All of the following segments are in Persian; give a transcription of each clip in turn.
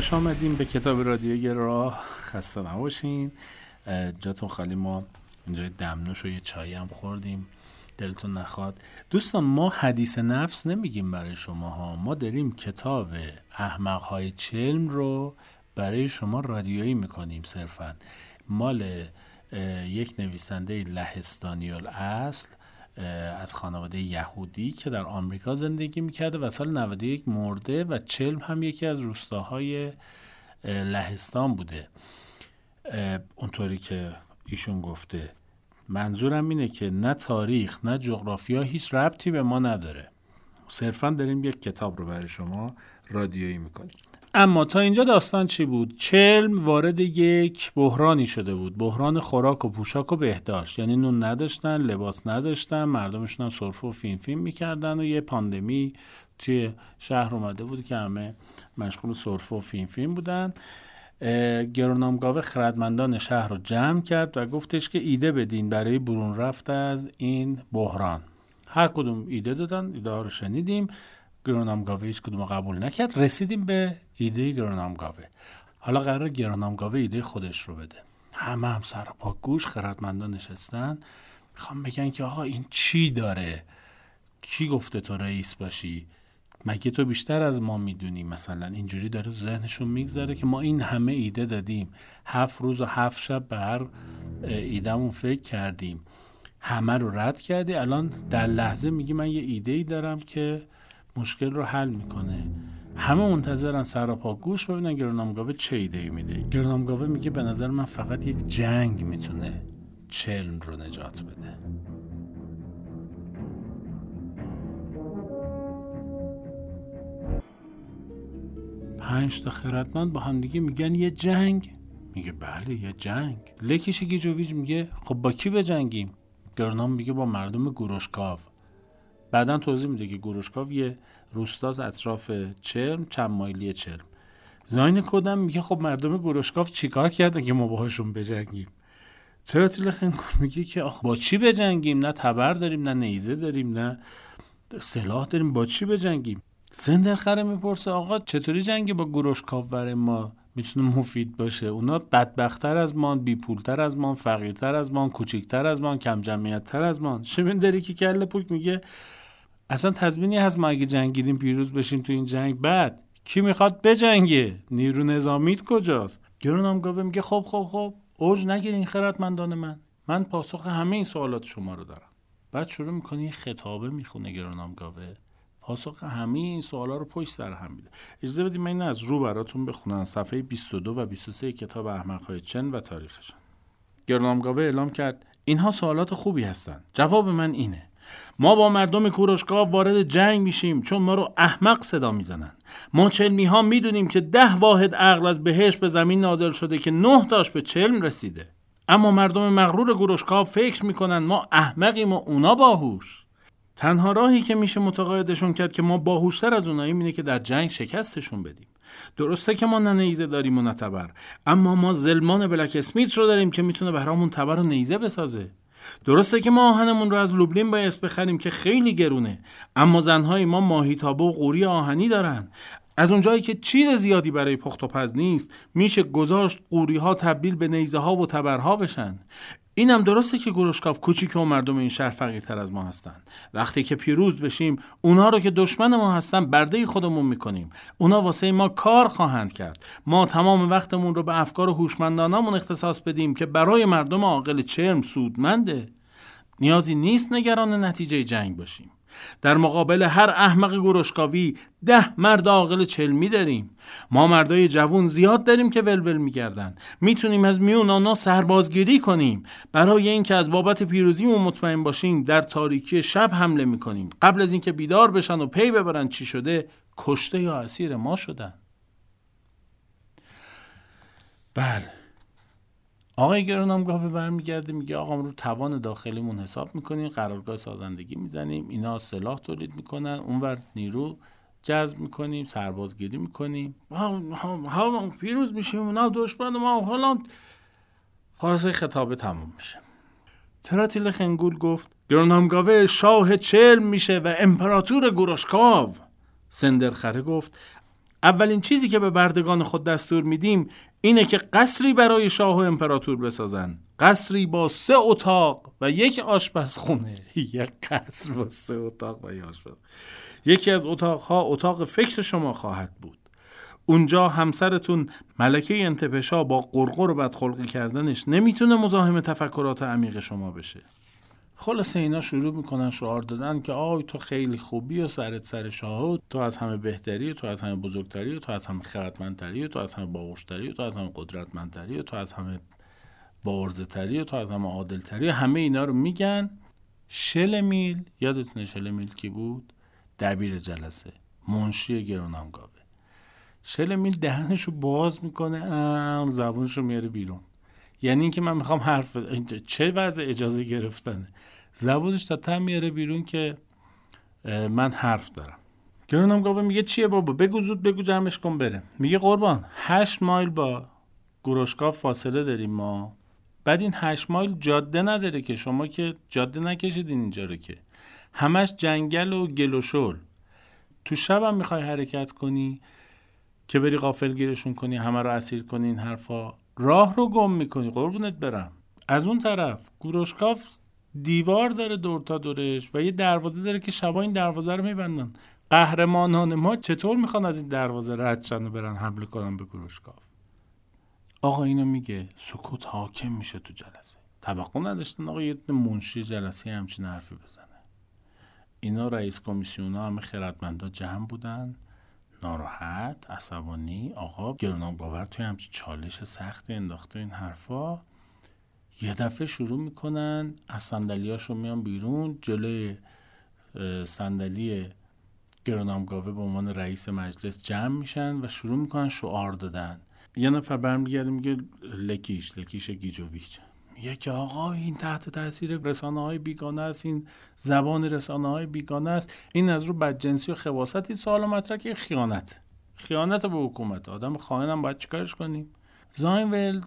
خوش آمدیم به کتاب رادیو راه خسته نباشین. جاتون خالی. ما اینجا دمنوش و یه چایی هم خوردیم. دلتون نخواد. دوستان ما حدیث نفس نمیگیم برای شما ها ما داریم کتاب احمق های چلم رو برای شما رادیویی می‌کنیم صرفا. مال یک نویسنده لهستانی الاصل از خانواده یهودی که در آمریکا زندگی می‌کرده و سال 91 مرده و چلم هم یکی از روستاهای لهستان بوده. اونطوری که ایشون گفته. منظورم اینه که نه تاریخ نه جغرافیا هیچ ربطی به ما نداره. صرفا داریم یک کتاب رو برای شما رادیویی می‌کنیم. اما تا اینجا داستان چی بود؟ چلم وارد یک بحرانی شده بود. بحران خوراک و پوشاک و بهداشت. یعنی نون نداشتن لباس نداشتن مردمشون هم سرفه و فیلم فیلم می‌کردن و یه پاندمی توی شهر اومده بود که همه مشغول سرفه و فیلم فیلم بودن. گرونامگاوه خردمندان شهر رو جمع کرد و گفتش که ایده بدین برای برون رفت از این بحران. هر کدوم ایده دادن ایده ها رو شنیدیم. گرونامگاوه هیچ کدوم قبول نکرد. رسیدیم به ایده گرونامگاوه حالا قرار گرونامگاوه ایده خودش رو بده. همه هم سر پا گوش خردمندان نشستن. می‌خوام بگن که آقا این چی داره؟ کی گفته تو رئیس باشی؟ مگه تو بیشتر از ما می‌دونی؟ مثلا اینجوری داره ذهنشون میگذره که ما این همه ایده دادیم. هفت روز و هفت شب به هر ایدهمون فکر کردیم. همه رو رد کردی. الان در لحظه میگی من یه ایده ای دارم که مشکل رو حل می‌کنه. همه منتظرن سراپا گوش ببینن گرونامگاوه چه ایده ای میده. گرونامگاوه میگه به نظر من فقط یک جنگ می‌تونه چلم رو نجات بده. پنج تا خردمند با هم دیگه میگن یه جنگ. میگه بله یه جنگ. لکیش گیجویج میگه خب با کی بجنگیم؟ گرنام میگه با مردم گروشکاو. بعدا توضیح میده که گروشکاو یه روستاز اطراف چرم چند مایلی چرم. زاین کدم میگه خب مردم گروشکاو چیکار کرده که ما باهاشون بجنگیم؟ تراتیل خنگور میگه که آخ با چی بجنگیم؟ نه تبر داریم نه نیزه داریم نه سلاح داریم با چی بجنگیم؟ سندرخره می‌پرسه آقا چطوری جنگی با گروشکاو برای ما؟ می‌تونه مفید باشه. اونا بدبختتر از ما بیپولتر از ما فقیرتر از ما کوچیکتر از ما کم جمعیتتر از ما. شمین داری که کله پوک میگه اصلا تضمینی هست ما اگه جنگیدیم پیروز بشیم تو این جنگ. بعد کی می‌خواد بجنگه؟ نیرو نظامیت کجاست؟ گرونام گاوه میگه خب خب خب اوج نگیرین خردمندان من. من پاسخ همه این سوالات شما رو دارم. بعد شروع می‌کنی خطابه می‌خونه گرونام گاوه پاسخ همه این سوالا رو پشت سر هم میده. اجازه بدید من از رو براتون بخونم. صفحه 22 و 23 کتاب احمق های چن و تاریخشان. گرونامگاوه اعلام کرد اینها سوالات خوبی هستند جواب من اینه. ما با مردم کوروشگاه وارد جنگ میشیم چون ما رو احمق صدا می‌زنن. ما چلمی ها می‌دونیم که ده واحد عقل از بهش به زمین نازل شده که نه تاش به چلم رسیده. اما مردم مغرور گروشکاو فکر می‌کنن ما احمقیم و اونا باهوش. تنها راهی که میشه متقاعدشون کرد که ما باهوشتر از اونایی اینه که در جنگ شکستشون بدیم. درسته که ما نه نیزه داریم و نه اما ما زلمان بلک اسمیت رو داریم که می‌تونه برامون تبر و نیزه بسازه. درسته که ما آهنمون رو از لوبلین باید بخریم که خیلی گرونه اما زنهای ما ماهیتابه و قوری آهنی دارن. از اونجایی که چیز زیادی برای پخت و پز نیست میشه گذاشت قوری ها تبدیل به نیزه ها و تبرها بشن. اینم درسته که گروشکاف کوچیک و مردم این شهر فقیرتر از ما هستن. وقتی که پیروز بشیم اونها رو که دشمن ما هستن برده خودمون می‌کنیم. اونا واسه ما کار خواهند کرد. ما تمام وقتمون رو به افکار هوشمندانمون اختصاص بدیم که برای مردم عاقل چرم سودمنده. نیازی نیست نگران نتیجه جنگ باشیم. در مقابل هر احمق گروشکاوی ده مرد عاقل چلمی داریم. ما مردای جوون زیاد داریم که ولول میگردن. می‌تونیم از میون آنها سربازگیری کنیم. برای اینکه از بابت پیروزیمون مطمئن باشیم در تاریکی شب حمله می‌کنیم. قبل از اینکه بیدار بشن و پی ببرن چی شده کشته یا اسیر ما شدن. بله. آقای گرونام گاوه برمیگرده میگه آقا رو توان داخلیمون حساب می‌کنیم قرارگاه سازندگی می‌زنیم اینا سلاح تولید می‌کنن اونور نیرو جذب می‌کنیم سربازگیری می‌کنیم. ها پیروز میشیم اونا دشمن ما حالا خلاصه خطابه تموم میشه. تراتیل خنگول گفت گرونامگاوه شاه چلم میشه و امپراتور گروشکاو سندرخره گفت اولین چیزی که به بردگان خود دستور میدیم اینه که قصری برای شاه و امپراتور بسازن. قصری با سه اتاق و یک آشپزخونه. یک قصر با سه اتاق و یک آشپز یکی از اتاقها اتاق فکر شما خواهد بود. اونجا همسرتون ملکه انتپشا با قرقر و بدخلقی کردنش نمی‌تونه مزاحم تفکرات عمیق شما بشه. خلاصه اینا شروع می‌کنن شعار دادن که آی تو خیلی خوبی و سرت سر شاهد تو از همه بهتری و تو از همه بزرگتری و تو از همه خردمندتری و تو از همه باوشتری و تو از همه قدرتمندتری و تو از همه بارزتری و تو از همه عادلتری. همه اینا رو میگن. شلمیل یادتونه شلمیل کی بود؟ دبیر جلسه منشی گرونامگاوه شلمیل دهنش رو باز می‌کنه زبونش رو میاره بیرون. یعنی اینکه من می‌خوام حرف چه وضع اجازه گرفتنه. زبونش تا میاره بیرون که من حرف دارم. گرونم گاوه میگه چیه بابا؟ بگو زود بگو جمعش کن بره میگه قربان هشت مایل با گروشکاف فاصله داریم ما. بعد این هشت مایل جاده نداره که شما که جاده نکشیدین اینجا رو که. همش جنگل و گل و شل. تو شب هم می‌خوای حرکت کنی که بری غافل گیرشون کنی همه رو اسیر کنی این حرفا. راه رو گم می‌کنی قربونت برم. از اون طرف گروشکاف دیوار داره دور تا دورش و یه دروازه داره که شبا این دروازه رو میبندن. قهرمانان ما چطور می‌خوان از این دروازه رد شن و برن حمله کنن به گروشکاف؟ آقا اینو میگه سکوت حاکم میشه تو جلسه. توقع نداشتن آقا یه منشی جلسه همچین حرفی بزنه. اینا رئیس کمیسیون ها همه خردمندا جمع بودن. ناراحت عصبانی آقا گرونام باور توی همچین چالش سختی انداخته این حرفا. یه دفعه شروع می‌کنن از صندلیاشون میان بیرون جلوی صندلی گرونامگاوه به عنوان رئیس مجلس جمع میشن و شروع می‌کنن شعار دادن. یه نفر برمیگرده میگه لکیش لکیش گیجوویچ میگه که آقا این تحت تاثیر رسانه های بیگانه است این زبان رسانه های بیگانه است. این از رو بدجنسی و خباست این سوال مطرح که خیانت. خیانت به حکومت. آدم خائنم باید چیکارش کنیم؟ زاینول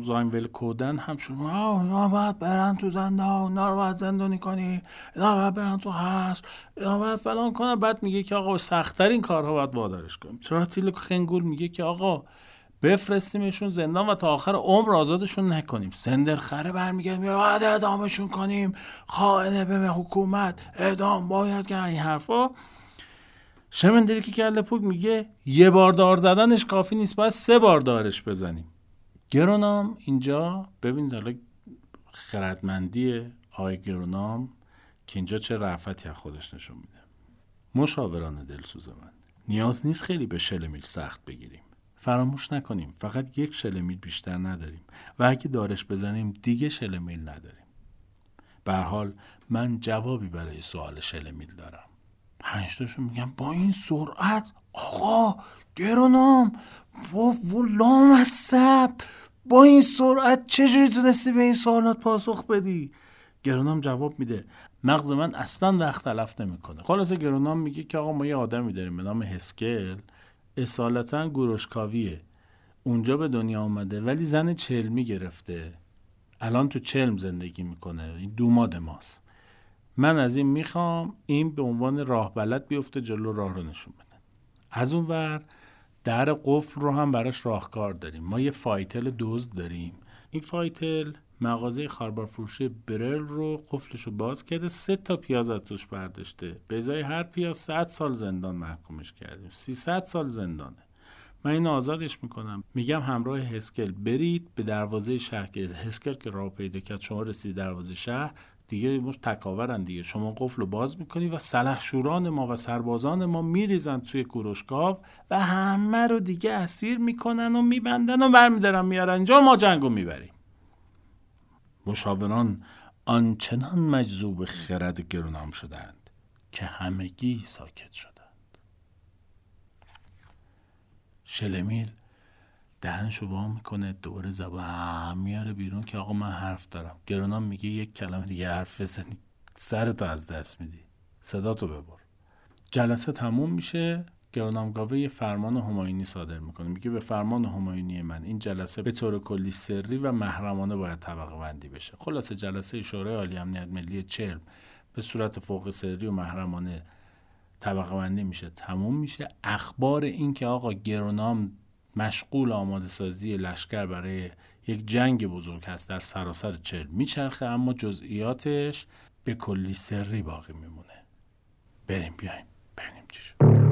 زاینول کودن هم شما اینا باید برن تو زندان اینا رو باید زندانی کنی اینا باید برن تو هست اینا باید فلان کنه بعد میگه که آقا سختترین کارها باید وادارش کنیم. تراتیل خنگول میگه که آقا بفرستیمشون زندان و تا آخر عمر آزادشون نکنیم. سندر خره برمیگرد میگه باید اعدامشون کنیم. خائنه به حکومت اعدام باید که این حرفا. شمندری که کله میگه یه بار دار زدنش کافی نیست باید سه بار دارش بزنیم. گرونام اینجا ببینید حالا خردمندی آقای گرونام که اینجا چه رفتی از خودش نشون میده. مشاوران دلسوز من نیاز نیست خیلی به شلمیل سخت بگیریم. فراموش نکنیم فقط یک شلمیل بیشتر نداریم و اگه دارش بزنیم دیگه شلمیل نداریم. به حال من جوابی برای سوال شلمیل دارم. پنجتاشون میگم با این سرعت؟ آقا گرونام با ولام سب. با این سرعت چجوری تونستی به این سوالات پاسخ بدی؟ گرونام جواب میده. مغز من اصلا وقت تلف نمی‌کنه. خلاصه گرونام میگه که آقا ما یه آدمی داریم به نام هسکل. اصالتا گروشکاویه. اونجا به دنیا آمده ولی زن چلمی گرفته. الان تو چلم زندگی می‌کنه. این دوماد ماست. من از این می‌خوام این به عنوان راه بلد بیفته جلو راه رو نشون بده. از اون ور در قفل رو هم براش راهکار داریم. ما یه فایتل دوز داریم. این فایتل مغازه خاربار فروشی برل رو قفلش رو باز کرده. سه تا پیاز از توش برداشته. به ازای هر پیاز 100 سال زندان محکومش کردیم. 300 سال زندانه. من این آزادش می‌کنم. میگم همراه هسکل برید به دروازه شهر که هسکل که راه پیدا کرد شما رسید دروازه شهر دیگه مش تکاورن دیگه. شما قفل رو باز می‌کنی و سلحشوران ما و سربازان ما میریزن توی کوروشکاو و همه رو دیگه اسیر می‌کنن و میبندن و برمیدارن میارن. اینجا ما جنگ رو می‌بریم. مشاوران آنچنان مجذوب خرد گرونام شدند که همگی ساکت شدند. شلمیل دهنشو وا می‌کنه دور زبان میاره بیرون که آقا من حرف دارم. گرونام میگه یک کلمه دیگه حرف بزنی سرتو از دست میدی. صداتو ببر. جلسه تموم میشه. گرونامگاوه یه فرمان هماینی صادر می‌کنه. میگه به فرمان هماینی من این جلسه به طور کلی سری و محرمانه باید طبقه بندی بشه. خلاصه جلسه شورای عالی امنیت ملی چلم به صورت فوق سری و محرمانه طبقه بندی میشه. تموم میشه. اخبار این که آقا گرونام مشغول آماده سازی لشکر برای یک جنگ بزرگ هست در سراسر چل میچرخه اما جزئیاتش به کلی سری باقی میمونه. بریم بیایم. بریم چی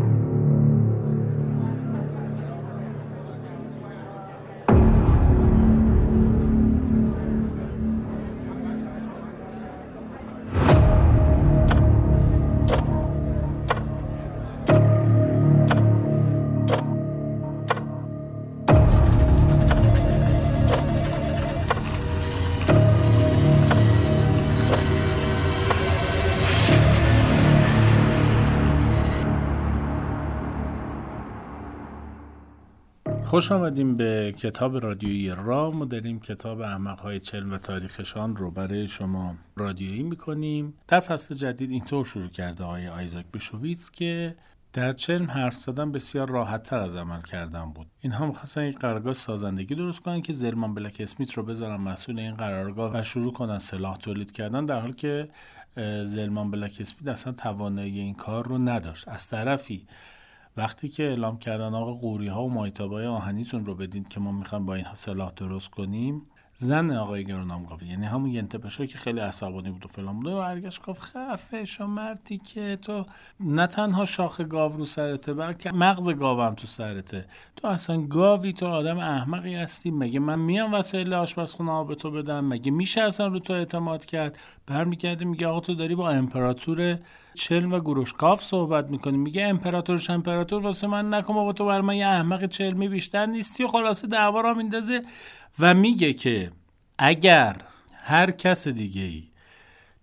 خوش آمدیم به کتاب رادیویی را ما داریم کتاب های چلم و تاریخشان رو برای شما رادیویی می‌کنیم. در فصل جدید اینطور شروع کرده آقای آیزاک بشویتس که در چلم حرف زدن بسیار راحت تر از عمل کردن بود. اینها می‌خواستن یک قرارگاه سازندگی درست کنن که زلمان بلک اسمیت رو بذارن مسئول این قرارگاه و شروع کنن سلاح تولید کردن در حالی که زلمان بلک اسمیت اصلا توانایی این کار رو نداشت. از طرفی وقتی که اعلام کردن آقا قوری ها و مایتابای آهنیتون رو بدین که ما می‌خوایم با اینها سلاح درست کنیم زن آقای گرونام گفت یعنی همون ینتپشا که خیلی عصبانی بود و فلان بود و هرگش گفت خفه شو مردی که تو نه تنها شاخ گاو رو سرته بلکه مغز گاوم تو سرته. تو اصلا گاوی تو آدم احمقی هستی. مگه من میام وسایل آشپزخونه به تو بدم؟ مگه میشه اصلا رو تو اعتماد کرد؟ برمیگرده میگه آقا تو داری با امپراتور چلم و گروشکاف صحبت می‌کنی. میگه امپراتورش امپراتور؟ واسه من نکن با تو بر من یه احمق چلمی بیشتر نیستی و خلاصه دعوا را میندازه. و میگه که اگر هر کس دیگه ای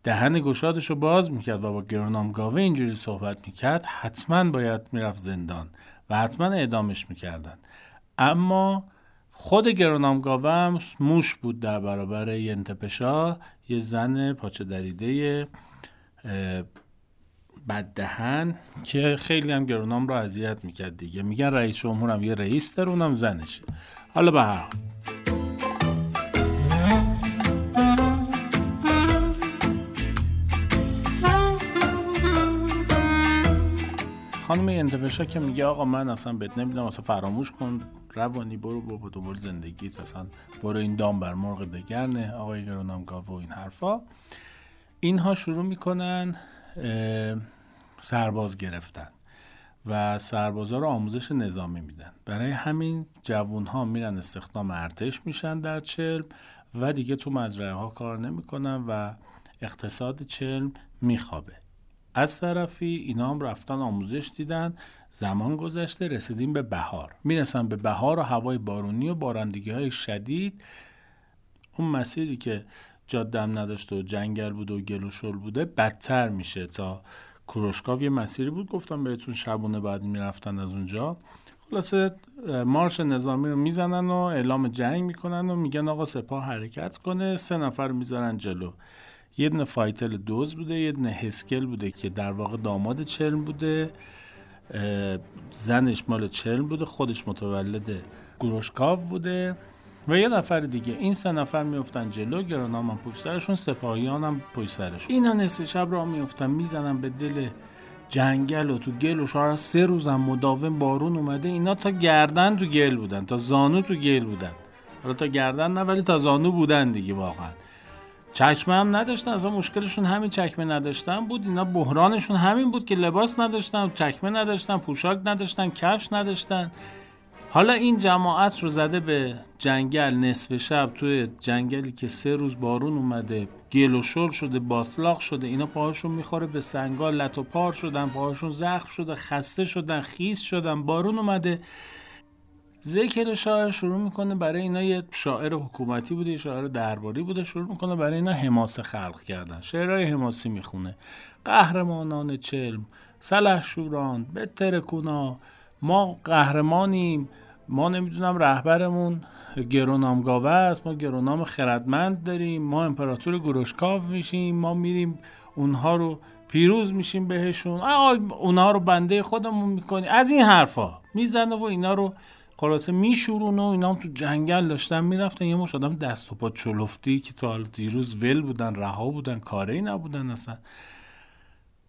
دهن گشادش رو باز می‌کرد و با گرونام گاوه اینجوری صحبت می‌کرد حتما باید می‌رفت زندان و حتما اعدامش می‌کردن. اما خود گرونام گاوه هم موش بود در برابر ینتپشا یه زن پاچه دریده بددهن که خیلی هم گرونام رو اذیت می‌کرد دیگه. میگن رئیس جمهورم یه رئیس داره اونم زنشه. حالا به هر خانم انتبشا که میگه آقا من اصلا بهت نمیدم اصلا فراموش کن. روانی برو با دنبال زندگی اصلا برو این دام بر مرغ دگرنه. آقای گرونام گاو و این حرفا. اینها شروع می‌کنن سرباز گرفتن و سربازا رو آموزش نظامی میدن. برای همین جوون ها میرن استخدام ارتش میشن در چلم و دیگه تو مزرعه ها کار نمی‌کنن و اقتصاد چلم میخوابه. از طرفی اینا هم رفتن آموزش دیدن زمان گذشته رسیدیم به بهار. می‌رسن به بهار و هوای بارونی و بارندگی های شدید. اون مسیری که جادم نداشته و جنگل بوده و گل و شل بوده بدتر میشه تا کروشکاو یه مسیری بود. گفتم بهتون شبونه بعد می‌رفتن از اونجا. خلاصه مارش نظامی رو می‌زنن و اعلام جنگ می‌کنن و میگن آقا سپاه حرکت کنه سه نفر می‌ذارن جلو. یه دونه فایتل دوز بوده یه دونه هسکل بوده که در واقع داماد چلم بوده. زنش مال چلم بوده خودش متولد گروشکاو بوده. و یه نفر دیگه. این سه نفر میفتن جلو گرانام هم پشت سرشون سپاهیان هم پشت سرشون. اینا نصف شب را میفتن می‌زنن به دل جنگل و تو گل و شهر. سه روزم مداوم بارون اومده. اینا تا گردن تو گل بودن تا زانو تو گل بودن. حالا تا گردن نه ولی تا زانو بودن دیگه واقعا. چکمه هم نداشتن اصلا مشکلشون همین چکمه نداشتن بود. اینا بحرانشون همین بود که لباس نداشتن چکمه نداشتن پوشاک نداشتن کفش نداشتن. حالا این جماعت رو زده به جنگل نصف شب توی جنگلی که سه روز بارون اومده گل و شل شده باطلاق شده اینا پاهاشون می‌خوره به سنگال لط و پار شدن پاهاشون زخم شده خسته شدن خیس شدن بارون اومده. ذکر شاعر شروع می‌کنه برای اینا یه شاعر حکومتی بوده یه شاعر درباری بوده شروع می‌کنه برای اینا حماسه خلق کردن. شعرهای حماسی می‌خونه. قهرمانان چلم سلح شوران بتر کنا ما قهرمانیم. ما نمی‌دونم رهبرمون گرونامگاوه است. ما گرونام خردمند داریم. ما امپراتور گروشکاف میشیم. ما میریم اونها رو پیروز میشیم بهشون. اونها رو بنده خودمون می‌کنیم از این حرفا می‌زنه و اینا رو خلاصه میشورون و اینا هم تو جنگل داشتن می‌رفتن. یه مش آدم دست و پا چلفتی که تا دیروز ول بودن رها بودن کاری نبودن اصلا.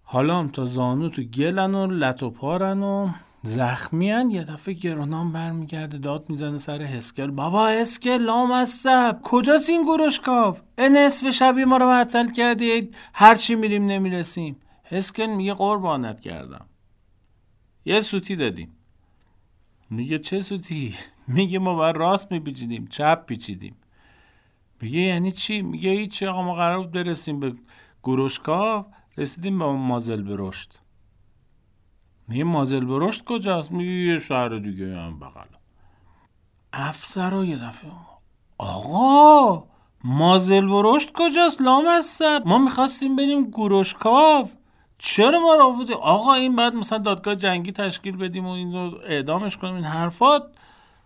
حالا هم تا زانو تو گلن و لط و پارن و زخمیان یه دفعه گرونام برمیگرده داد می‌زنه سر هسکل بابا هسکل لامصب. کجاست این گروشکاف؟ نصف شبی ما رو معطل کردید. هرچی میریم نمی‌رسیم. هسکل میگه قربانت کردم. یه سوتی دادیم. میگه چه سوتی؟ میگه ما بر راست میپیچیدیم. چپ پیچیدیم. میگه یعنی چی؟ میگه هیچی آقا ما قرار بود برسیم به گروشکاف. رسیدیم به مازل برشت میگه مازل برشت کجاست؟ میگه یه شهر دیگه هم بغل. افسر یه دفعه آقا مازل برشت کجاست؟ لام ما می‌خواستیم بریم گروشکاف. چرا ما آوردی آقا این بعد مثلا دادگاه جنگی تشکیل بدیم و این رو اعدامش کنیم این حرفات.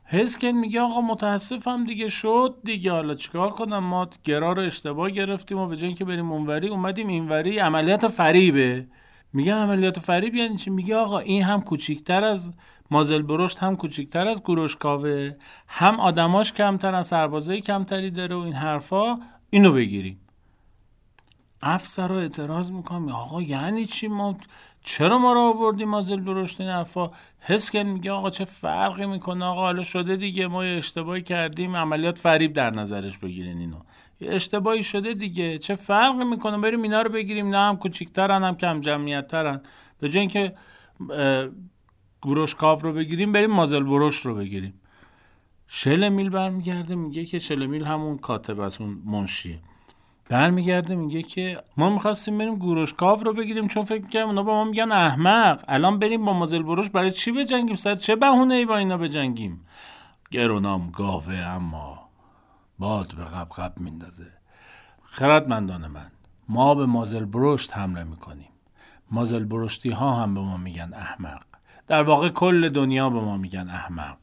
هسکن میگه آقا متاسفم دیگه شد دیگه. حالا چیکار کنم؟ ما گرا رو اشتباه گرفتیم و به جای که بریم اونوری اومدیم اینوری. عملیات فریبه. میگه عملیات فریب یعنی چی؟ میگه آقا این هم کوچیکتر از مازل برشت هم کوچیکتر از گروشکاوه هم آدماش کمتر سربازای کمتری داره و این حرفا. اینو بگیریم. رو اعتراض می‌کنم آقا یعنی چی؟ ما چرا ما رو آوردیم مازل برشت؟ این حرفا. کن میگه آقا چه فرقی می‌کنه؟ آقا حالا شده دیگه ما اشتباهی کردیم. عملیات فریب در نظرش بگیرین اینو. اشتباهی شده دیگه. چه فرقی می‌کنه؟ بریم اینا رو بگیریم. نه هم کوچیکترن هم کم جمعیت به جای اینکه گروشکاف رو بگیریم بریم مازل بروش رو بگیریم. شلمیل برمیگرده میگه که شلمیل همون کاتب از اون منشیه. برمیگرده میگه که ما می‌خواستیم بریم گروشکاف رو بگیریم چون فکر می‌کردیم اونا با ما میگن احمق. الان بریم با مازل بروش برای چی بجنگیم؟ ساعت چه بهونه ای با اینا بجنگیم؟ گرونام گاوه اما باد به قب میندازه. خردمندان من ما به مازل بروشت حمله می‌کنیم. مازل بروشتی ها هم به ما میگن احمق. در واقع کل دنیا به ما میگن احمق.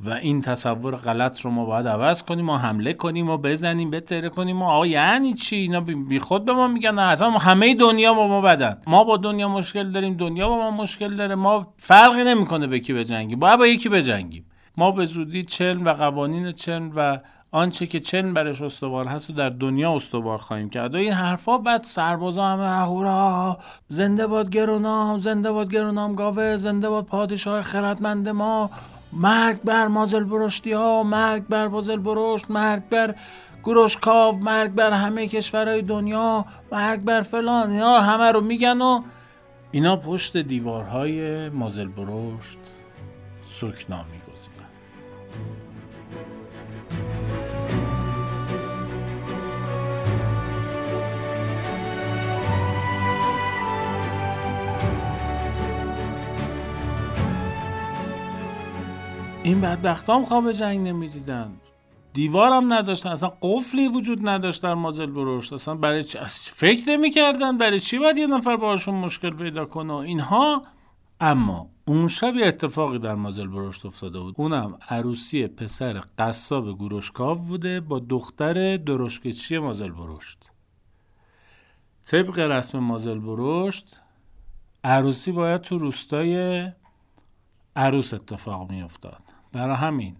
و این تصور غلط رو ما باید عوض کنیم و حمله کنیم و بزنیم بتره کنیم و آقا یعنی چی؟ اینا بی خود به ما میگن اصلا همه دنیا با ما بدن. ما با دنیا مشکل داریم دنیا با ما مشکل داره. ما فرقی نمی‌کنه به کی بجنگیم. باید با یکی بجنگیم. ما به زودی چلم و قوانین چلم و آنچه که چلم برش استوار هست و در دنیا استوار خواهیم کرد. و این حرفا بعد سربازا همه اهورا زنده باد گرونام زنده باد گرونام گاوه زنده باد پادشاه خردمند ما. مرگ بر مازل برشتی ها مرگ بر مازل برشت مرگ بر گروشکاو مرگ بر همه کشورهای دنیا مرگ بر فلان. اینا همه رو میگن و اینا پشت دیوارهای مازل برشت سکنا این بدبختام خواب جنگ نمی‌دیدن. دیوارم نداشتن. اصلا قفلی وجود نداشت در مازل برشت اصلا برای چی فکر نمی‌کردن برای چی باید یه نفر باشون مشکل پیدا کنه. اینها اما اون شب یه اتفاقی در مازل برشت افتاده بود. اونم عروسی پسر قصاب گروشکاو بوده با دختر درشکچی مازل برشت طبق رسم مازل برشت عروسی باید تو روستای عروس اتفاق می افتاد برای همین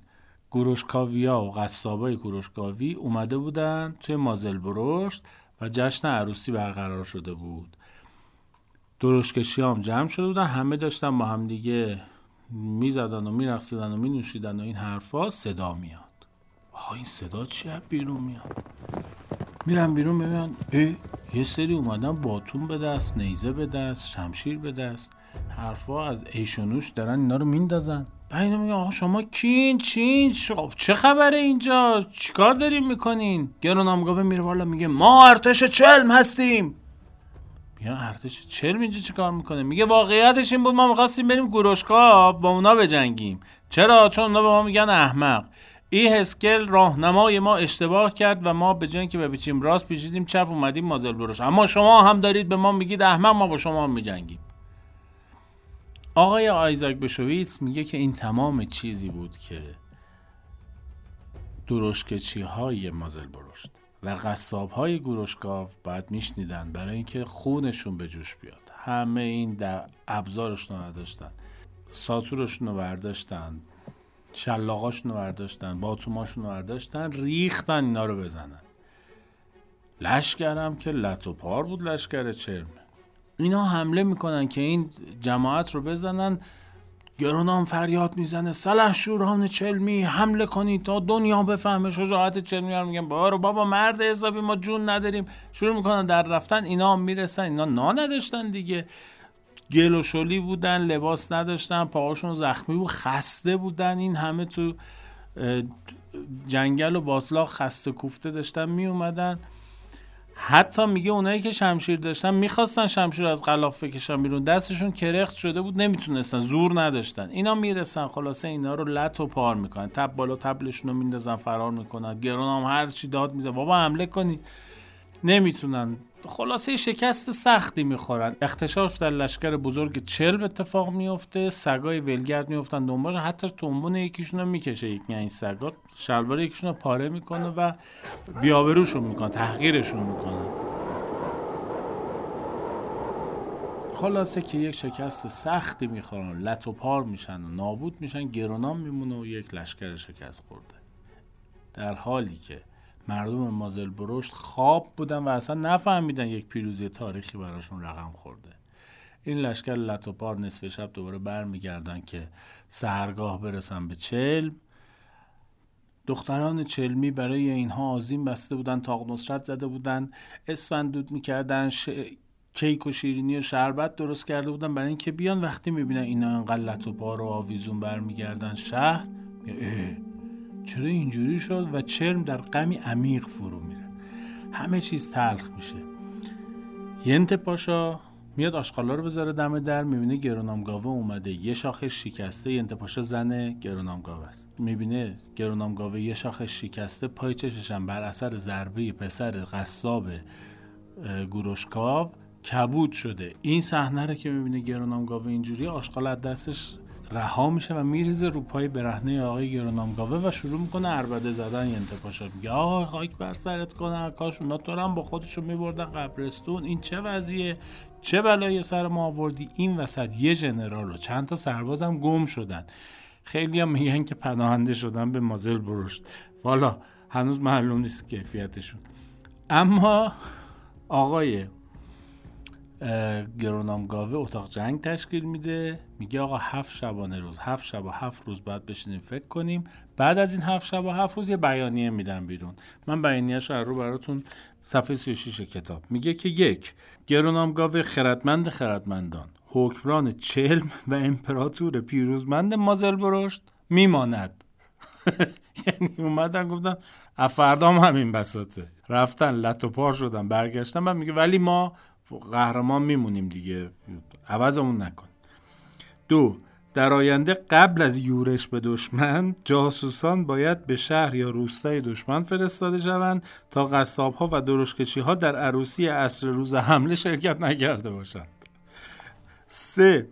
گروشکاویا و قصابای گروشکاوی اومده بودن توی مازل برشت و جشن عروسی برقرار شده بود. درشکشی هم جمع شده بودن همه داشتن با هم دیگه می‌زدن و میرقصیدن و مینوشیدن و این حرفا صدا میاد. آها این صدا چی بیرون میاد؟ میرم بیرون ببینن ای یه سری اومدن باتون به دست نیزه به دست شمشیر به دست حرفا از ایشونوش دارن اینا رو میندازن. بعد میگه آقا شما کین چین چه خبره اینجا؟ چیکار داریم می‌کنین؟ گرونامگاوه میره بالا میگه ما ارتش چلم هستیم. میگه ارتش چلم اینجا چیکار می‌کنه؟ میگه واقعیتش این بود ما می‌خواستیم بریم گروشکاف با اونا بجنگیم. چرا؟ چون اونا به ما میگن احمق. این هسکل راهنمای ما اشتباه کرد و ما به جای که بپیچیم راست پیچیدیم چپ اومدیم مازل بروش. اما شما هم دارید به ما میگید احمق ما با شما میجنگیم. آقای آیزاک بشویتس میگه که این تمام چیزی بود که درشکچی های مازل برشت و غصاب های گروشگاو باید میشنیدن برای اینکه خونشون به جوش بیاد. همه این در ابزارشون رو نداشتن. ساتورشون رو برداشتن. شلاقاشون رو برداشتن. باتوماشون رو برداشتن. ریختن اینا رو بزنن. لشکرم که لط و پار بود لشکر چرمه اینا حمله می‌کنن که این جماعت رو بزنن. گرونام فریاد می‌زنه. سلح شوران چلمی حمله کنید تا دنیا بفهمه. شجاعت چلمی رو میگن. بارو بابا مرد حسابی ما جون نداریم. شروع می‌کنن در رفتن. اینا هم می‌رسن. اینا نا نداشتن دیگه. گل و شلی بودن لباس نداشتن پاهاشون زخمی بود خسته بودن. این همه تو جنگل و باطلاق خسته کوفته داشتن میومدن حتی میگه اونایی که شمشیر داشتن می‌خواستن شمشیر از غلاف بکشن بیرون. دستشون کرخت شده بود نمی‌تونستن زور نداشتن. اینا می‌رسن خلاصه اینا رو لط و پار می‌کنن. تب بالا تبلشون رو میندازن فرار می‌کنن. گرون هم هر چی داد میزه بابا حمله کنید. نمی‌تونن. خلاصه شکست سختی می‌خورن. اختشاش در لشکر بزرگ چلب اتفاق میفته سگای ولگرد میفتن دنبال حتی تومبون یکیشون رو می‌کشه یکی این سگا شلوار یکیشون رو پاره می‌کنه و بیابروشون می‌کنه تحقیرشون می‌کنه خلاصه که یک شکست سختی می‌خورن لط و پار میشن و نابود میشن گرونام میمونه و یک لشکر شکست خورده. در حالی که مردم مازل برشت خواب بودن و اصلا نفهمیدن یک پیروزی تاریخی براشون رقم خورده. این لشکر لطوپار نصف شب دوباره برمیگردن که سهرگاه برسن به چلم. دختران چلمی برای اینها آزین بسته بودن تاق نصرت زده بودن. اسفندود می‌کردن ش... کیک و شیرینی و شربت درست کرده بودن. برای اینکه بیان وقتی می‌بینن اینا انقدر لطوپار و آویزون برمیگردن شهر چرا اینجوری شد و چرم در غمی عمیق فرو میره؟ همه چیز تلخ میشه. ینت پاشا میاد آشغالا رو بذاره دم در می‌بینه گرونامگاوه اومده. یه شاخش شکسته ینت پاشا زن گرونامگاوه است. می‌بینه گرونامگاوه یه شاخش شکسته پای چششم بر اثر ضربه پسر قصاب گوروشکاو کبود شده. این صحنه رو که می‌بینه گرونامگاوه اینجوری آشغال از دستش رها میشه و میریزه رو پای برهنه آقای گرونامگاوه و شروع می‌کنه اربده زدن ینت پاشا میگه آقا خاک بر سرت کنه کاش اونا تو هم با خودشون میبردن قبرستون. این چه وضعیه؟ چه بلایی سر ما آوردی؟ این وسط یه جنرال رو چند تا سربازم گم شدن. خیلی هم میگن که پناهنده شدن به مازل برشت. والا هنوز معلوم نیست کیفیتشون. اما آقای گرونامگاوه اتاق جنگ تشکیل میده. میگه آقا هفت شبانه روز هفت شب و هفت روز باید بشینیم فکر کنیم. بعد از این هفت شب و هفت روز یه بیانیه میدم بیرون. من بیانیهش رو براتون صفحه 36 کتاب. میگه که یک گرونامگاوه خردمند خردمندان حکمران چلم و امپراتور پیروزمند مازل برشت میماند. یعنی اومدن گفتن افردام همین بساطه. رفتن لط و پار شدن برگشتن و میگه ولی ما قهرمان میمونیم دیگه. عوضمون نکن. دو در آینده قبل از یورش به دشمن جاسوسان باید به شهر یا روستای دشمن فرستاده شوند تا قصاب ها و درشکچی ها در عروسی عصر روز حمله شرکت نکرده باشند. سه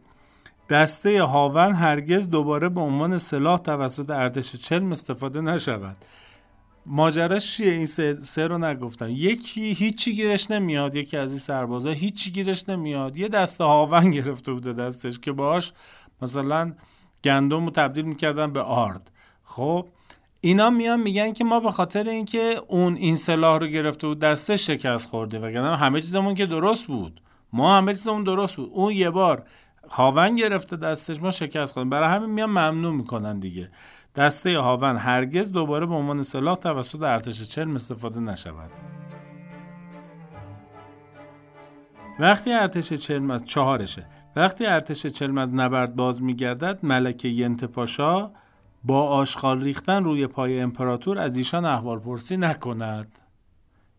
دسته هاون هرگز دوباره به عنوان سلاح توسط ارتش چلم استفاده نشود. ماجراش چیه؟ این سه, سه رو نگفتم. یکی هیچی گیرش نمیاد یکی از این سربازا هیچی گیرش نمیاد. یه دست هاون گرفته بوده دستش که باش مثلا گندم رو تبدیل می‌کردن به آرد. خب اینا میان میگن که ما به خاطر اینکه اون این سلاح رو گرفته بود دستش شکست خورده. وگرنه همه چیزمون که درست بود. ما همه چیزمون درست بود. اون یه بار هاون گرفته دستش ما شکست خوردیم. برای همین میان ممنوع می‌کنن دیگه. دسته هاون هرگز دوباره به عنوان سلاح توسط ارتش چلم استفاده نشود. وقتی ارتش چلم از چهارشه. وقتی ارتش چلم از نبرد باز میگردد ملکه ینت پاشا با آشغال ریختن روی پای امپراتور از ایشان احوال پرسی نکند.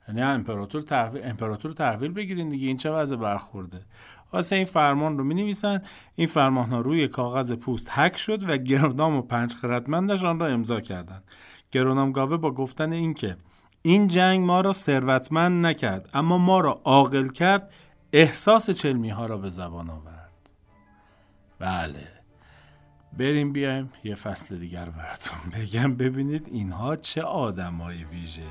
یعنی امپراتور تحویل امپراتور تحویل بگیرین دیگه این چه وضع برخورده؟ واسه این فرمان رو می نویسن این فرمان ها روی کاغذ پوست حک شد و گرونام و پنج خردمندش آن را امضا کردند گرونام گاوه با گفتن اینکه این جنگ ما را ثروتمند نکرد اما ما را عاقل کرد احساس چلمی ها را به زبان آورد. بله. بریم بیایم یه فصل دیگر براتون بگم. ببینید اینها چه آدم های ویژه